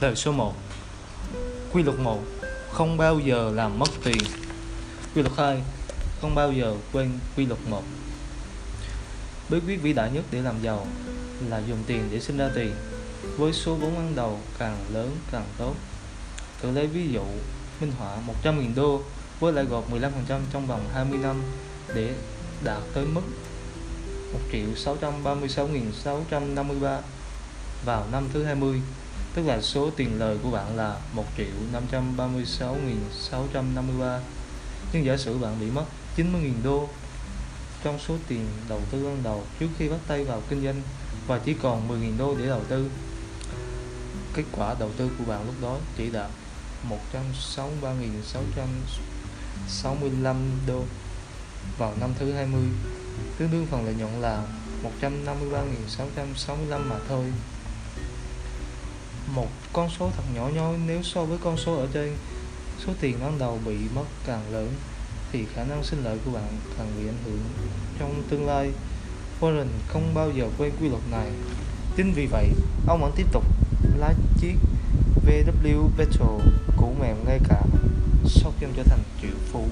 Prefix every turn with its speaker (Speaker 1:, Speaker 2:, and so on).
Speaker 1: Lời số 1 Quy luật 1 Không bao giờ làm mất tiền. Quy luật 2 Không bao giờ quên quy luật 1 Bí quyết vĩ đại nhất để làm giàu là dùng tiền để sinh ra tiền. Với số vốn ban đầu càng lớn càng tốt. Tự lấy ví dụ, minh họa 100.000 đô với lãi gọt 15% trong vòng 20 năm để đạt tới mức 1 triệu 636.653 vào năm thứ 20 tức là số tiền lời của bạn là 1 triệu 536.653 nhưng giả sử bạn bị mất 90.000 đô trong số tiền đầu tư ban đầu trước khi bắt tay vào kinh doanh và chỉ còn 10.000 đô để đầu tư, kết quả đầu tư của bạn lúc đó chỉ đạt 163.665 đô vào năm thứ 20 tương đương phần lợi nhuận là 153.665 mà thôi một con số thật nhỏ nhoi. Nếu so với con số ở trên, số tiền ban đầu bị mất càng lớn, thì khả năng sinh lợi của bạn càng bị ảnh hưởng. Trong tương lai, Warren không bao giờ quên quy luật này. Chính vì vậy, ông vẫn tiếp tục lái chiếc VW Beetle cũ mềm ngay cả sau khi trở thành triệu phú.